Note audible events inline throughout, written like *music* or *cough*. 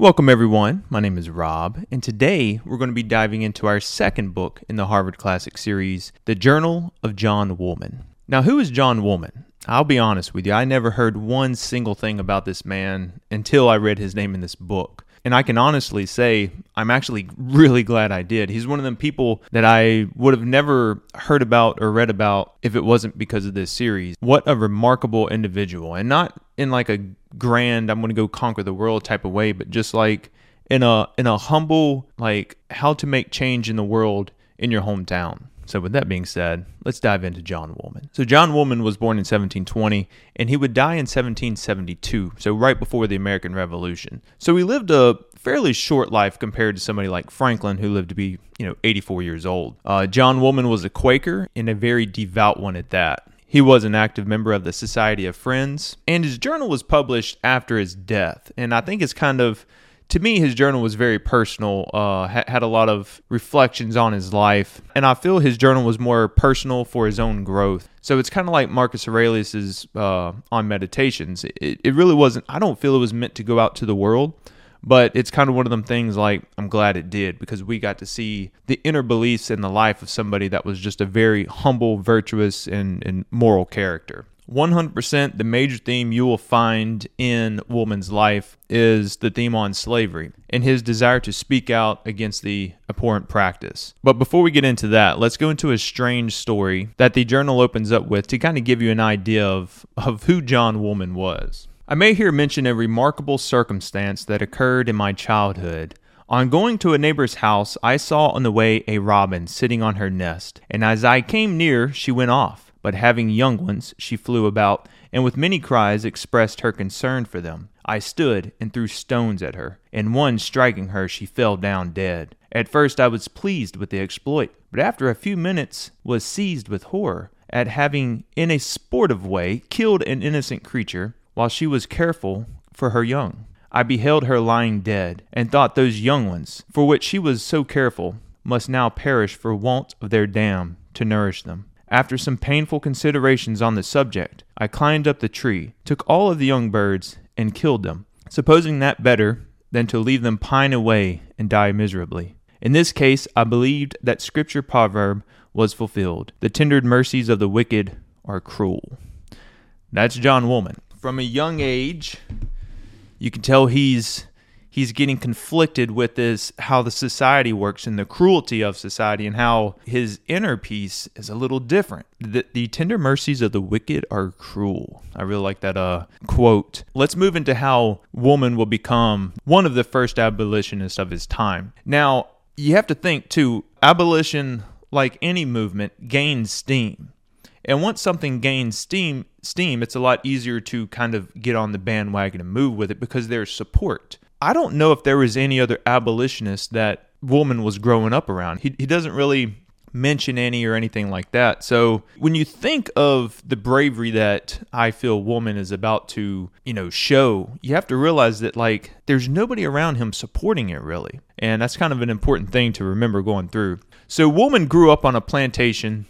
Welcome, everyone. My name is Rob, and today we're going to be diving into our second book in the Harvard Classic series, The Journal of John Woolman. Now, who is John Woolman? I'll be honest with you, I never heard one single thing about this man until I read his name in this book. And I can honestly say I'm actually really glad I did. He's one of them people that I would have never heard about or read about if it wasn't because of this series. What a remarkable individual. And not in like a grand I'm going to go conquer the world type of way, but just like in a in a humble like how to make change in the world in your hometown. So, with that being said, let's dive into John Woolman. So, John Woolman was born in 1720 and he would die in 1772, so right before the American Revolution. So, he lived a fairly short life compared to somebody like Franklin, who lived to be, you know, 84 years old. Uh, John Woolman was a Quaker and a very devout one at that. He was an active member of the Society of Friends, and his journal was published after his death. And I think it's kind of to me, his journal was very personal, uh, had a lot of reflections on his life, and I feel his journal was more personal for his own growth. So it's kind of like Marcus Aurelius's uh, on meditations. It, it really wasn't, I don't feel it was meant to go out to the world, but it's kind of one of them things like I'm glad it did because we got to see the inner beliefs in the life of somebody that was just a very humble, virtuous, and, and moral character. 100% the major theme you will find in Woolman's life is the theme on slavery and his desire to speak out against the abhorrent practice. But before we get into that, let's go into a strange story that the journal opens up with to kind of give you an idea of, of who John Woolman was. I may here mention a remarkable circumstance that occurred in my childhood. On going to a neighbor's house, I saw on the way a robin sitting on her nest, and as I came near, she went off but having young ones, she flew about, and with many cries expressed her concern for them. I stood and threw stones at her, and one striking her, she fell down dead. At first I was pleased with the exploit, but after a few minutes was seized with horror at having, in a sportive way, killed an innocent creature, while she was careful for her young. I beheld her lying dead, and thought those young ones, for which she was so careful, must now perish for want of their dam to nourish them. After some painful considerations on the subject, I climbed up the tree, took all of the young birds, and killed them, supposing that better than to leave them pine away and die miserably. In this case, I believed that scripture proverb was fulfilled the tender mercies of the wicked are cruel. That's John Woolman. From a young age, you can tell he's he's getting conflicted with this how the society works and the cruelty of society and how his inner peace is a little different. The, the tender mercies of the wicked are cruel. I really like that uh, quote. Let's move into how Woolman will become one of the first abolitionists of his time. Now, you have to think too, abolition, like any movement, gains steam. And once something gains steam, steam, it's a lot easier to kind of get on the bandwagon and move with it because there's support. I don't know if there was any other abolitionist that Woolman was growing up around. He, he doesn't really mention any or anything like that. So when you think of the bravery that I feel Woolman is about to, you know, show, you have to realize that like there's nobody around him supporting it really. And that's kind of an important thing to remember going through. So Woolman grew up on a plantation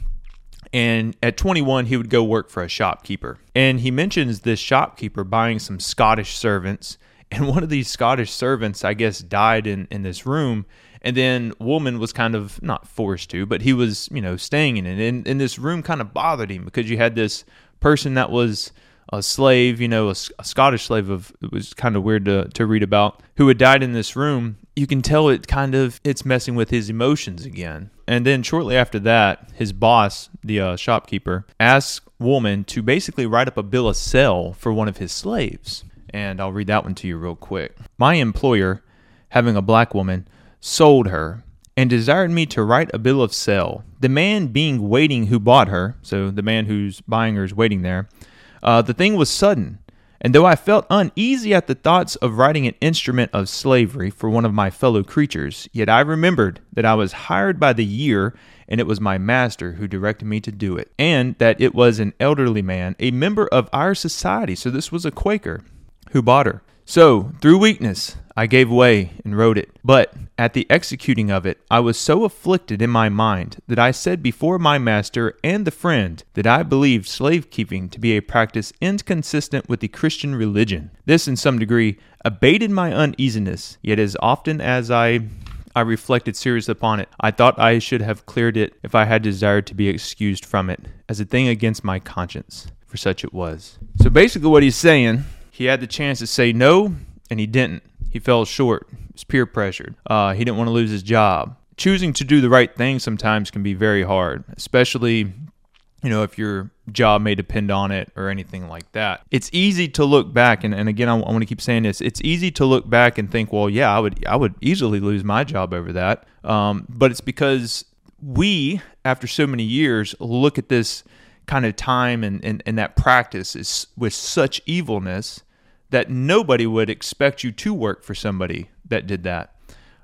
and at 21 he would go work for a shopkeeper. And he mentions this shopkeeper buying some Scottish servants and one of these Scottish servants, I guess, died in, in this room. And then Woolman was kind of not forced to, but he was, you know, staying in it. And, and this room kind of bothered him because you had this person that was a slave, you know, a, a, Scottish slave of it was kind of weird to, to read about, who had died in this room. You can tell it kind of it's messing with his emotions again. And then shortly after that, his boss, the uh, shopkeeper, asks Woolman to basically write up a bill of sale for one of his slaves and I'll read that one to you real quick. My employer, having a black woman, sold her and desired me to write a bill of sale. The man being waiting who bought her, so the man who's buying her is waiting there. Uh, the thing was sudden, and though I felt uneasy at the thoughts of writing an instrument of slavery for one of my fellow creatures, yet I remembered that I was hired by the year and it was my master who directed me to do it, and that it was an elderly man, a member of our society, so this was a Quaker, who bought her. So, through weakness, I gave way and wrote it. But at the executing of it, I was so afflicted in my mind that I said before my master and the friend that I believed slave keeping to be a practice inconsistent with the Christian religion. This, in some degree, abated my uneasiness, yet as often as I I reflected seriously upon it. I thought I should have cleared it if I had desired to be excused from it, as a thing against my conscience, for such it was. So basically, what he's saying he had the chance to say no, and he didn't. He fell short. He was peer pressured. Uh, he didn't want to lose his job. Choosing to do the right thing sometimes can be very hard, especially you know, if your job may depend on it or anything like that. It's easy to look back, and, and again, I, I want to keep saying this. It's easy to look back and think, well, yeah, I would, I would easily lose my job over that. Um, but it's because we, after so many years, look at this kind of time and, and, and that practice is with such evilness that nobody would expect you to work for somebody that did that.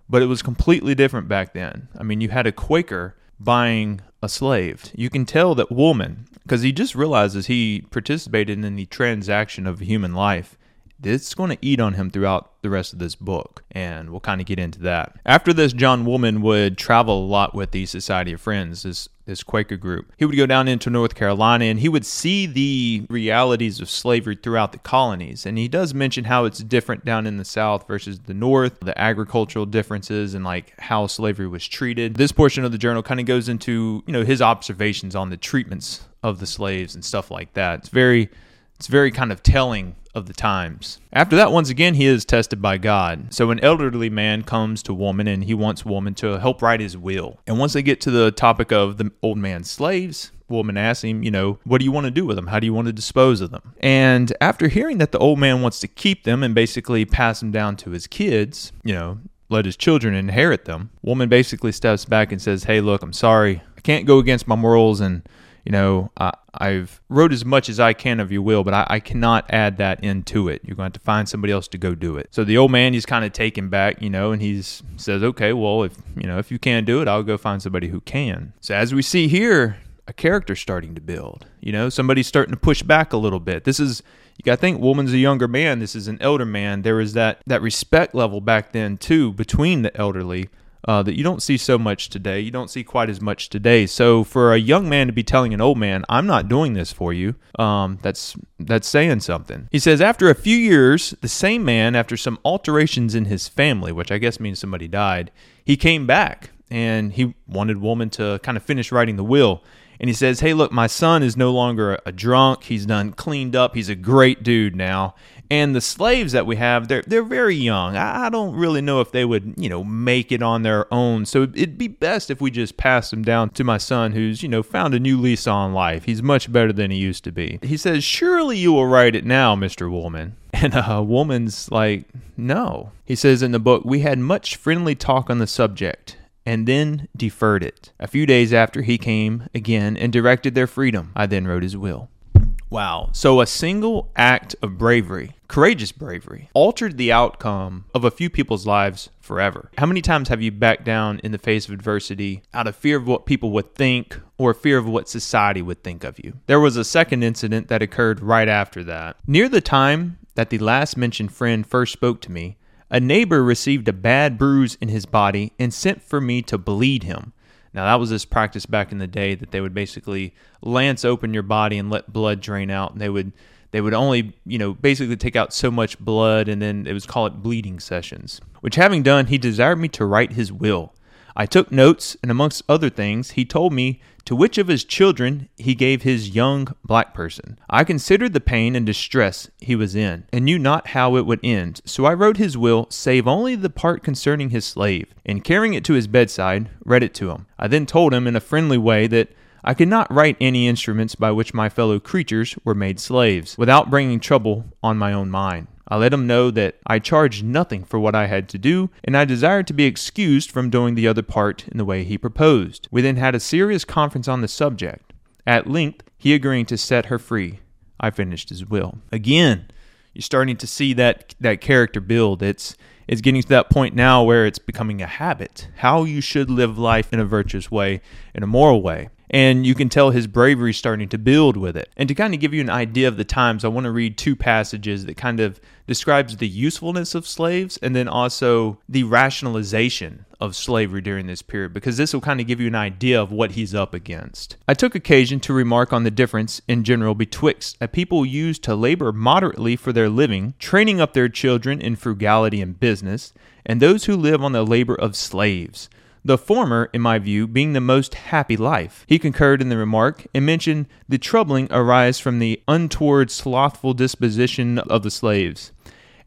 But it was completely different back then. I mean, you had a Quaker buying a slave. You can tell that Woolman, because he just realizes he participated in the transaction of human life. It's going to eat on him throughout the rest of this book, and we'll kind of get into that. After this, John Woolman would travel a lot with the Society of Friends, this this Quaker group. He would go down into North Carolina and he would see the realities of slavery throughout the colonies. And he does mention how it's different down in the South versus the North, the agricultural differences and like how slavery was treated. This portion of the journal kind of goes into, you know, his observations on the treatments of the slaves and stuff like that. It's very it's very kind of telling of the times. After that, once again, he is tested by God. So, an elderly man comes to Woolman and he wants Woolman to help write his will. And once they get to the topic of the old man's slaves, Woolman asks him, you know, what do you want to do with them? How do you want to dispose of them? And after hearing that the old man wants to keep them and basically pass them down to his kids, you know, let his children inherit them, Woolman basically steps back and says, hey, look, I'm sorry. I can't go against my morals and you know, I, I've wrote as much as I can of your will, but I, I cannot add that into it. You're going to have to find somebody else to go do it. So the old man, he's kind of taken back, you know, and he says, okay, well, if, you know, if you can't do it, I'll go find somebody who can. So as we see here, a character starting to build, you know, somebody's starting to push back a little bit. This is, you got to think Woolman's a younger man. This is an elder man. There was that, that respect level back then too, between the elderly uh, that you don't see so much today. You don't see quite as much today. So for a young man to be telling an old man, "I'm not doing this for you," um, that's that's saying something. He says after a few years, the same man, after some alterations in his family, which I guess means somebody died, he came back and he wanted Woolman to kind of finish writing the will. And he says, Hey, look, my son is no longer a drunk. He's done cleaned up. He's a great dude now. And the slaves that we have, they're they're very young. I, don't really know if they would, you know, make it on their own. So it'd be best if we just pass them down to my son, who's you know found a new lease on life. He's much better than he used to be. He says, "Surely you will write it now, Mister Woolman." *laughs* And uh, a Woolman's like, "No." He says in the book, "We had much friendly talk on the subject." And then deferred it. A few days after he came again and directed their freedom, I then wrote his will. Wow. So a single act of bravery, courageous bravery, altered the outcome of a few people's lives forever. How many times have you backed down in the face of adversity out of fear of what people would think or fear of what society would think of you? There was a second incident that occurred right after that. Near the time that the last mentioned friend first spoke to me, a neighbor received a bad bruise in his body and sent for me to bleed him. Now, that was this practice back in the day that they would basically lance open your body and let blood drain out. And they would they would only, you know, basically take out so much blood and then it was called it bleeding sessions. Which having done, he desired me to write his will. I took notes, and amongst other things, he told me to which of his children he gave his young black person. I considered the pain and distress he was in, and knew not how it would end. So I wrote his will, save only the part concerning his slave, and carrying it to his bedside, read it to him. I then told him in a friendly way that I could not write any instruments by which my fellow creatures were made slaves, without bringing trouble on my own mind. I let him know that I charged nothing for what I had to do, and I desired to be excused from doing the other part in the way he proposed. We then had a serious conference on the subject. At length, he agreeing to set her free, I finished his will. Again, you're starting to see that that character build. It's it's getting to that point now where it's becoming a habit. How you should live life in a virtuous way, in a moral way. And you can tell his bravery starting to build with it. And to kind of give you an idea of the times, I want to read two passages that kind of describes the usefulness of slaves and then also the rationalization of slavery during this period because this will kind of give you an idea of what he's up against. I took occasion to remark on the difference in general betwixt a people used to labor moderately for their living, training up their children in frugality and business, and those who live on the labor of slaves. The former, in my view, being the most happy life. He concurred in the remark and mentioned the troubling arise from the untoward, slothful disposition of the slaves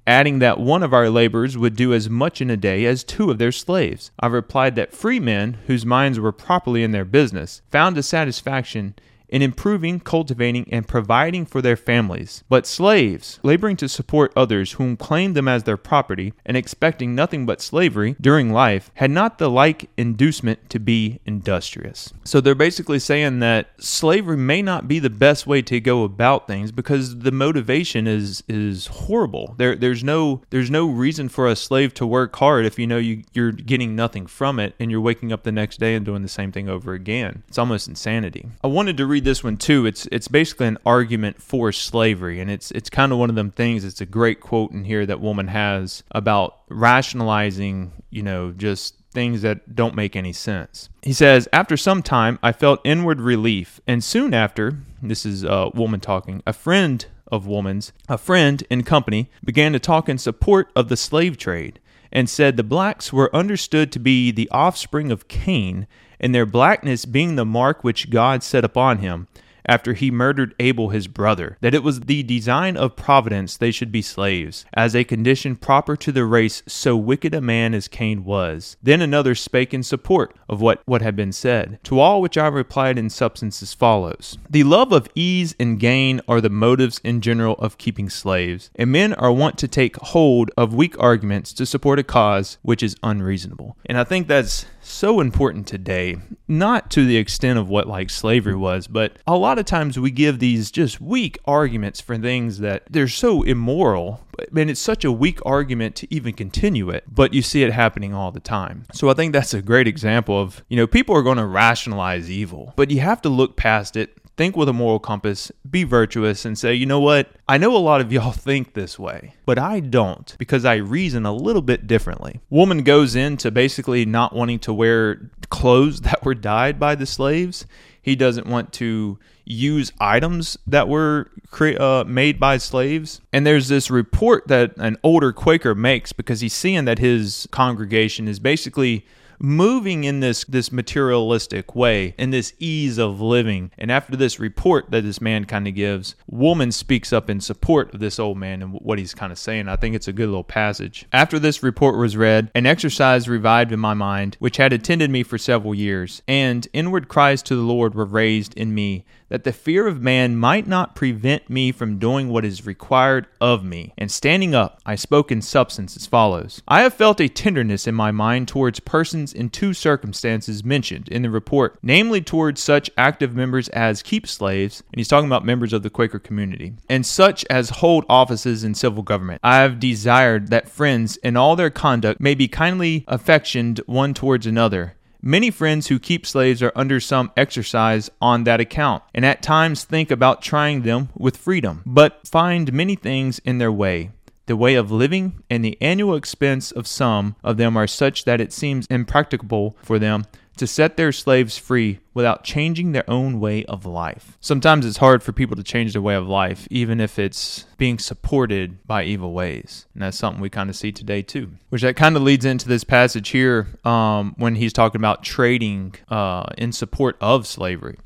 adding that one of our laborers would do as much in a day as two of their slaves. I replied that free men, whose minds were properly in their business, found a satisfaction in improving, cultivating, and providing for their families. But slaves, laboring to support others whom claimed them as their property, and expecting nothing but slavery during life, had not the like inducement to be industrious. So they're basically saying that slavery may not be the best way to go about things because the motivation is is horrible. There there's no there's no reason for a slave to work hard if you know you, you're getting nothing from it and you're waking up the next day and doing the same thing over again. It's almost insanity. I wanted to read read this one too. It's it's basically an argument for slavery, and it's it's kind of one of them things. It's a great quote in here that Woolman has about rationalizing, you know, just things that don't make any sense. He says, After some time, I felt inward relief, and soon after, this is a Woolman talking, a friend of Woolman's, a friend in company, began to talk in support of the slave trade, and said the blacks were understood to be the offspring of Cain and their blackness being the mark which God set upon him, after he murdered Abel his brother, that it was the design of providence they should be slaves, as a condition proper to the race so wicked a man as Cain was. Then another spake in support of what, what had been said. To all which I replied in substance as follows The love of ease and gain are the motives in general of keeping slaves, and men are wont to take hold of weak arguments to support a cause which is unreasonable. And I think that's so important today, not to the extent of what like slavery was, but a lot of times we give these just weak arguments for things that they're so immoral. Mean, it's such a weak argument to even continue it, but you see it happening all the time. So I think that's a great example of, you know, people are going to rationalize evil, but you have to look past it, think with a moral compass, be virtuous, and say, you know what? I know a lot of y'all *laughs* think this way, but I don't because I reason a little bit differently. Woolman goes into basically not wanting to wear clothes *laughs* that were dyed by the slaves. He doesn't want to use items that were cre- uh, made by slaves. And there's this report that an older Quaker makes because he's seeing that his congregation is basically moving in this this materialistic way in this ease of living. And after this report that this man kind of gives Woolman speaks up in support of this old man and what he's kind of saying. I think it's a good little passage. After this report was read an exercise revived in my mind which had attended me for several years and inward cries to the lord were raised in me that the fear of man might not prevent me from doing what is required of me. And standing up, I spoke in substance as follows. I have felt a tenderness in my mind towards persons in two circumstances mentioned in the report, namely towards such active members as keep slaves, and he's talking about members of the Quaker community, and such as hold offices in civil government. I have desired that friends in all their conduct may be kindly affectioned one towards another Many friends who keep slaves are under some exercise on that account, and at times think about trying them with freedom, but find many things in their way. The way of living and the annual expense of some of them are such that it seems impracticable for them to set their slaves free without changing their own way of life. Sometimes it's hard for people to change their way of life, even if it's being supported by evil ways. And that's something we kind of see today, too. Which that kind of leads into this passage here um, when he's talking about trading uh, in support of slavery.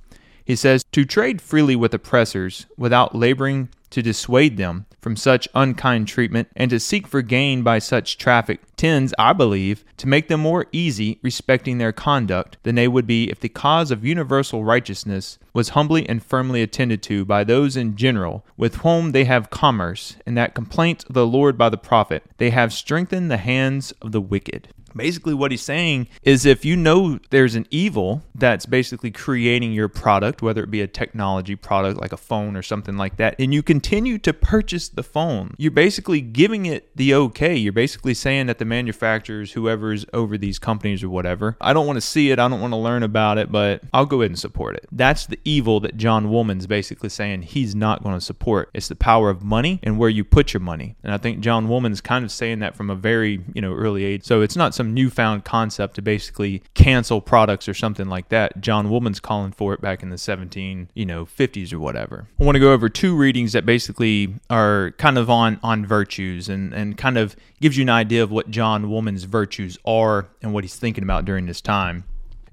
He says, To trade freely with oppressors without laboring to dissuade them from such unkind treatment and to seek for gain by such traffic tends, I believe, to make them more easy respecting their conduct than they would be if the cause of universal righteousness was humbly and firmly attended to by those in general with whom they have commerce, and that complaint of the Lord by the prophet, they have strengthened the hands of the wicked. Basically, what he's saying is if you know there's an evil that's basically creating your product, whether it be a technology product like a phone or something like that, and you continue to purchase the phone. You're basically giving it the okay. You're basically saying that the manufacturers, whoever's over these companies or whatever, I don't want to see it, I don't want to learn about it, but I'll go ahead and support it. That's the evil that John Woolman's basically saying he's not going to support. It's the power of money and where you put your money. And I think John Woolman's kind of saying that from a very, you know, early age. So it's not some newfound concept to basically cancel products or something like that. John Woolman's calling for it back in the 17, you know, 50s or whatever. I want to go over two readings that basically are kind of on on virtues and and kind of gives you an idea of what John Woolman's virtues are and what he's thinking about during this time.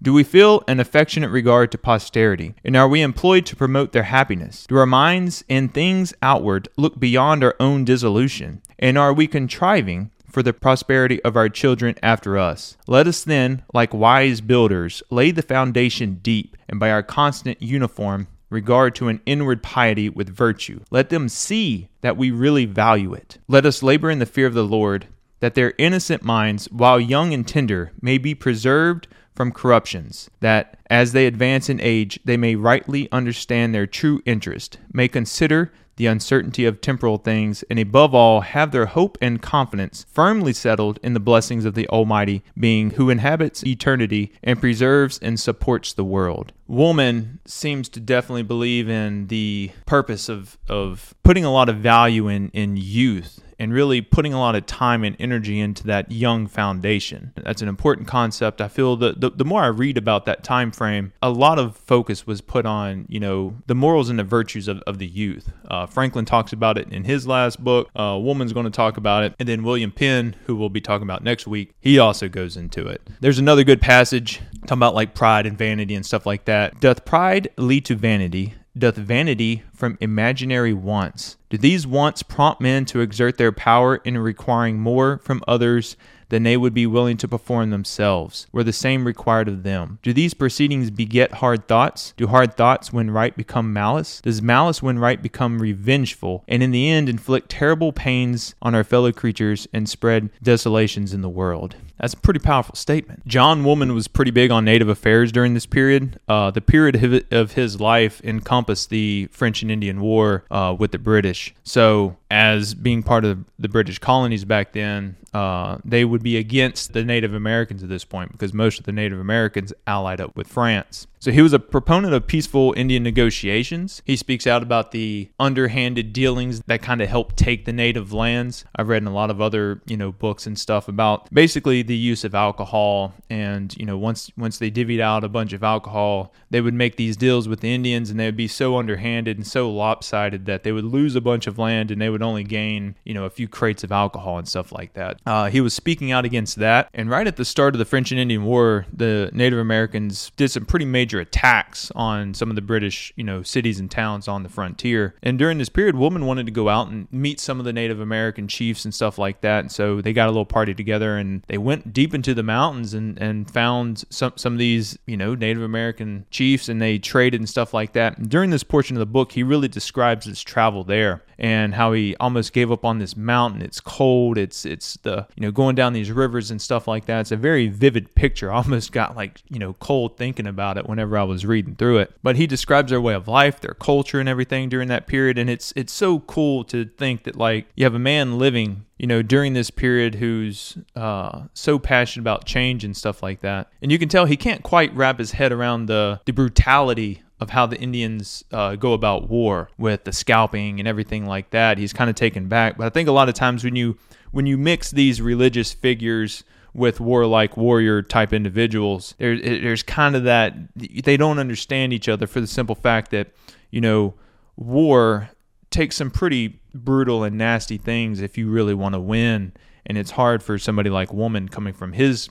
Do we feel an affectionate regard to posterity? And are we employed to promote their happiness? Do our minds and things outward look beyond our own dissolution? And are we contriving for the prosperity of our children after us? Let us then, like wise builders, lay the foundation deep, and by our constant uniform regard to an inward piety with virtue. Let them see that we really value it. Let us labor in the fear of the Lord, that their innocent minds, while young and tender, may be preserved from corruptions, that as they advance in age, they may rightly understand their true interest, may consider the uncertainty of temporal things, and above all, have their hope and confidence firmly settled in the blessings of the Almighty Being who inhabits eternity and preserves and supports the world. Woolman seems to definitely believe in the purpose of, of putting a lot of value in, in youth and really putting a lot of time and energy into that young foundation. That's an important concept. I feel that the, the more I read about that time frame, a lot of focus was put on, you know, the morals and the virtues of, of the youth. Uh, Franklin talks about it in his last book. Uh, Woolman's going to talk about it. And then William Penn, who we'll be talking about next week, he also goes into it. There's another good passage talking about like pride and vanity and stuff like that. Doth pride lead to vanity? Doth vanity from imaginary wants? Do these wants prompt men to exert their power in requiring more from others than they would be willing to perform themselves, were the same required of them? Do these proceedings beget hard thoughts? Do hard thoughts, when right, become malice? Does malice, when right, become revengeful, and in the end inflict terrible pains on our fellow creatures and spread desolations in the world? That's a pretty powerful statement. John Woolman was pretty big on native affairs during this period. Uh, the period of his life encompassed the French and Indian War uh, with the British. So, as being part of the British colonies back then, uh, they would be against the Native Americans at this point because most of the Native Americans allied up with France. So he was a proponent of peaceful Indian negotiations. He speaks out about the underhanded dealings that kind of helped take the native lands. I've read in a lot of other, you know, books and stuff about basically the use of alcohol and, you know, once once they divvied out a bunch of alcohol, they would make these deals with the Indians and they would be so underhanded and so lopsided that they would lose a bunch of land and they would only gain, you know, a few crates of alcohol and stuff like that. Uh, he was speaking out against that. And right at the start of the French and Indian War, the Native Americans did some pretty major attacks on some of the British, you know, cities and towns on the frontier. And during this period, Woolman wanted to go out and meet some of the Native American chiefs and stuff like that. And so they got a little party together and they went deep into the mountains and, and found some, some of these, you know, Native American chiefs and they traded and stuff like that. And during this portion of the book, he really describes his travel there and how he almost gave up on this mountain. It's cold. It's it's the you know going down these rivers and stuff like that. It's a very vivid picture. *laughs* I almost got like you know cold thinking about it whenever I was reading through it. But he describes their way of life, their culture, and everything during that period, and it's it's so cool to think that like you have a man living you know, during this period who's uh, so passionate about change and stuff like that. And you can tell he can't quite wrap his head around the, the brutality of how the Indians uh, go about war with the scalping and everything like that. He's kind of taken back. But I think a lot of times when you when you mix these religious figures with warlike warrior type individuals, there, there's kind of that they don't understand each other for the simple fact that you know war takes some pretty brutal and nasty things if you really want to win, and it's hard for somebody like Woolman coming from his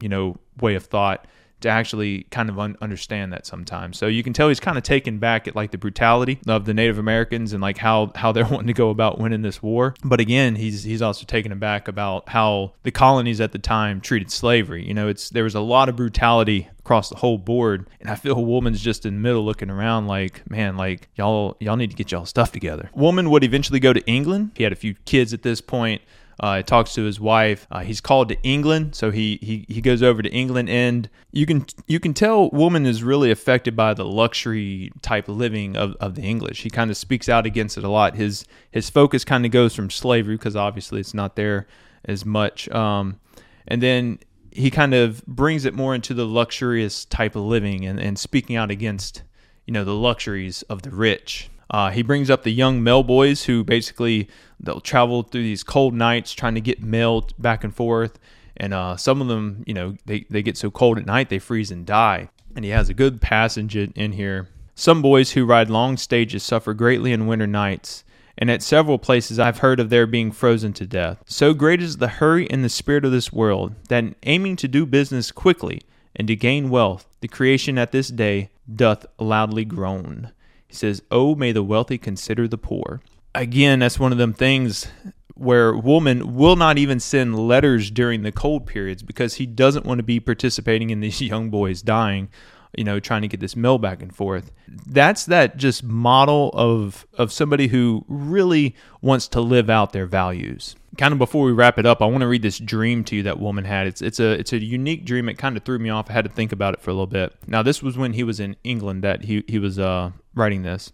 you know way of thought to actually kind of un- understand that sometimes. So you can tell he's kind of taken back at like the brutality of the Native Americans and like how how they're *laughs* wanting to go about winning this war. But again, he's he's also taken aback about how the colonies at the time treated slavery. You know, it's there was a lot of brutality across the whole board. And I feel Woolman's just in the middle looking around like, man, like y'all y'all need to get y'all stuff together. Woolman would eventually go to England. He had a few kids at this point. Uh, he talks to his wife. Uh, he's called to England, so he, he he goes over to England, and you can you can tell Woolman is really affected by the luxury type of living of, of the English. He kind of speaks out against it a lot. His his focus kind of goes from slavery because obviously it's not there as much, um, and then he kind of brings it more into the luxurious type of living and, and speaking out against you know the luxuries of the rich uh, he brings up the young mail boys who basically they'll travel through these cold nights trying to get mail back and forth, and uh, some of them, you know, they, they get so cold at night they freeze and die. And he has a good passage in here. Some boys who ride long stages suffer greatly in winter nights, and at several places I've heard of their being frozen to death. So great is the hurry and the spirit of this world that in aiming to do business quickly and to gain wealth, the creation at this day doth loudly groan. He says, Oh, may the wealthy consider the poor. Again, that's one of them things where Woolman will not even send letters during the cold periods because he doesn't want to be participating in these *laughs* young boys dying you know trying to get this mill back and forth. That's that just model of of somebody who really wants to live out their values. Kind of before we wrap it up i want to read this dream to you that Woolman had. It's it's a it's a unique dream. It kind of threw me off. I had to think about it for a little bit. Now this was when he was in england that he he was uh writing this.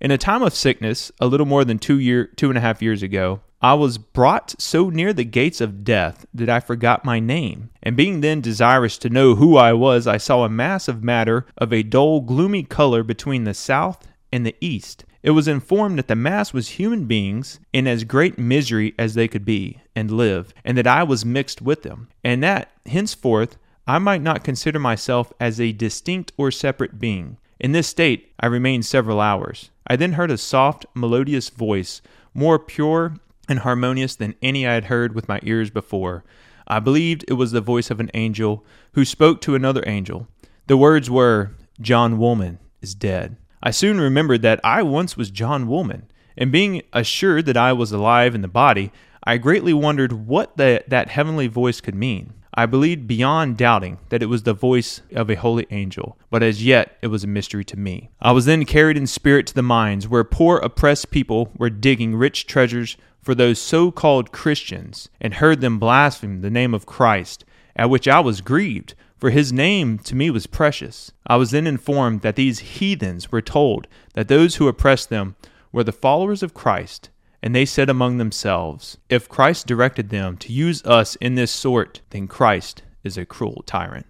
In a time of sickness, a little more than two year two and a half years ago, I was brought so near the gates of death that I forgot my name. And being then desirous to know who I was, I saw a mass of matter of a dull, gloomy color between the south and the east. It was informed that the mass was human beings in as great misery as they could be and live, and that I was mixed with them, and that henceforth I might not consider myself as a distinct or separate being, in this state I remained several hours. I then heard a soft, melodious voice, more pure and harmonious than any I had heard with my ears before. I believed it was the voice of an angel who spoke to another angel. The words were, John Woolman is dead. I soon remembered that I once was John Woolman, and being assured that I was alive in the body, I greatly wondered what the, that heavenly voice could mean. I believed beyond doubting that it was the voice of a holy angel, but as yet it was a mystery to me. I was then carried in spirit to the mines where poor oppressed people were digging rich treasures for those so called Christians, and heard them blaspheme the name of Christ, at which I was grieved, for his name to me was precious. I was then informed that these heathens were told that those who oppressed them were the followers of Christ and they said among themselves, If Christ directed them to use us in this sort, then Christ is a cruel tyrant.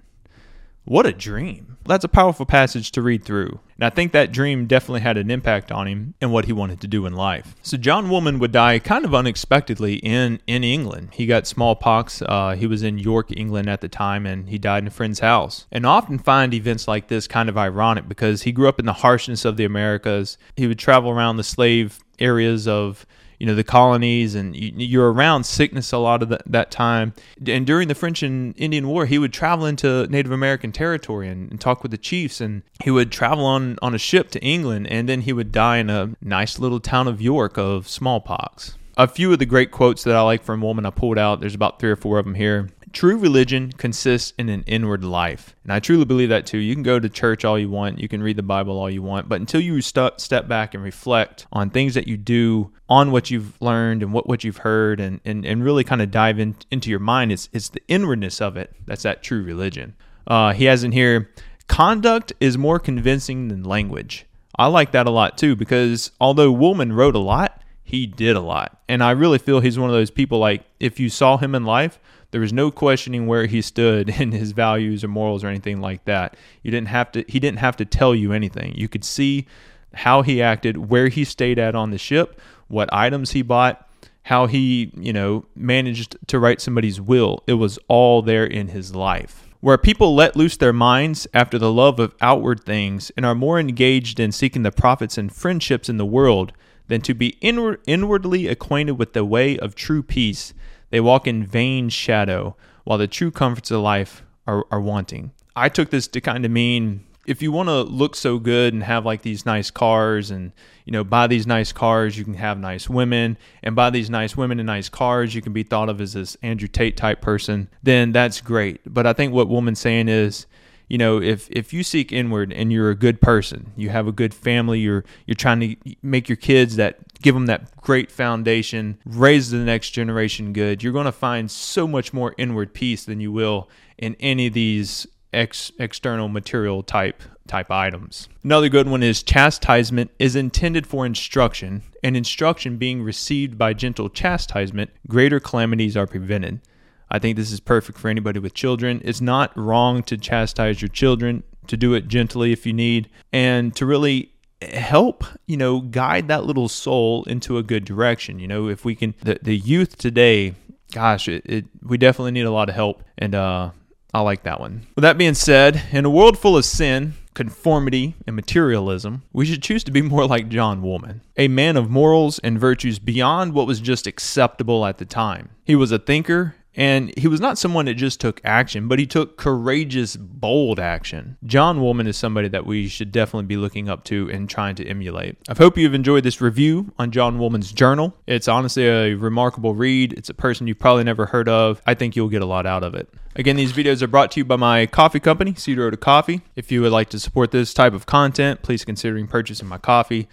What a dream. That's a powerful passage to read through. And I think that dream definitely had an impact on him and what he wanted to do in life. So John Woolman would die kind of unexpectedly in, in England. He got smallpox. Uh, he was in York, England at the time, and he died in a friend's house. And I often find events like this kind of ironic because he grew up in the harshness of the Americas. He would travel around the slave areas of you know the colonies and you, are around sickness a lot of the, that time. And during the french and indian war he would travel into native american territory and, and, talk with the chiefs. And he would travel on on a ship to england and then he would die in a nice little town of york of smallpox. A few of the great quotes that i like from Woolman i pulled out. There's about three or four of them here True religion consists in an inward life. And I truly believe that too. You can go to church all you want, you can read the Bible all you want, but until you st- step back and reflect on things that you do, on what you've learned and what, what you've heard, and, and, and really kind of dive in, into your mind, it's, it's the inwardness of it that's that true religion. Uh, he has in here conduct is more convincing than language. I like that a lot too because although Woolman wrote a lot, he did a lot. And I really feel he's one of those people like if you saw him in life, there was no questioning where he stood *laughs* in his values or morals or anything like that. You didn't have to he didn't have to tell you anything. You could see how he acted, where he stayed at on the ship, what items he bought, how he, you know, managed to write somebody's will. It was all there in his life. Where people let loose their minds after the love of outward things and are more engaged in seeking the profits and friendships in the world than to be inward, inwardly acquainted with the way of true peace they walk in vain shadow, while the true comforts of life are, are wanting. I took this to kind of mean if you want to look so good and have like these nice cars and you know buy these nice cars you can have nice women and buy these nice women and nice cars you can be thought of as this andrew tate type person then that's great but i think what Woolman's saying is you know, if if you seek inward and you're a good person, you have a good family, you're you're trying to make your kids that give them that great foundation, raise the next generation good, you're going to find so much more inward peace than you will in any of these ex- external material type type items. Another good one is chastisement is intended for instruction, and instruction being received by gentle chastisement, greater calamities are prevented. I think this is perfect for anybody with children. It's not wrong to chastise your children, to do it gently if you need, and to really help you know guide that little soul into a good direction you know if we can the, the youth today gosh it, it we definitely need a lot of help and uh I like that one. With that being said, in a world full of sin, conformity, and materialism, we should choose to be more like John Woolman, a man of morals and virtues beyond what was just acceptable at the time. He was a thinker and he was not someone that just took action, but he took courageous, bold action. John Woolman is somebody that we should definitely be looking up to and trying to emulate. I hope you've enjoyed this review on John Woolman's journal. It's honestly a remarkable read. It's a person you've probably never heard of. I think you'll get a lot out of it. Again, these videos are brought to you by my coffee company, Cedarota Coffee. If you would like to support this type of content, please consider purchasing my coffee.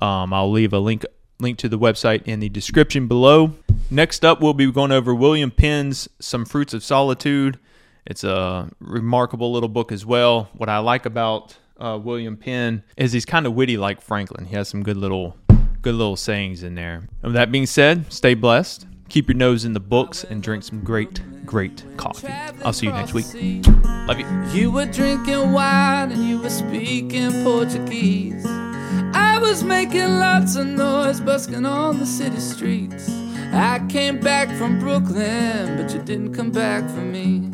Um, I'll leave a link link to the website in the description below. Next up, we'll be going over William Penn's Some Fruits of Solitude. It's a remarkable little book as well. What I like about uh, William Penn is he's kind of witty like Franklin. He has some good little good little sayings in there. And with that being said, stay blessed. Keep your nose in the books and drink some great, great coffee. I'll see you next week. Love you. You were drinking wine and you were speaking Portuguese. I was making lots of noise, busking on the city streets. I came back from Brooklyn, but you didn't come back for me.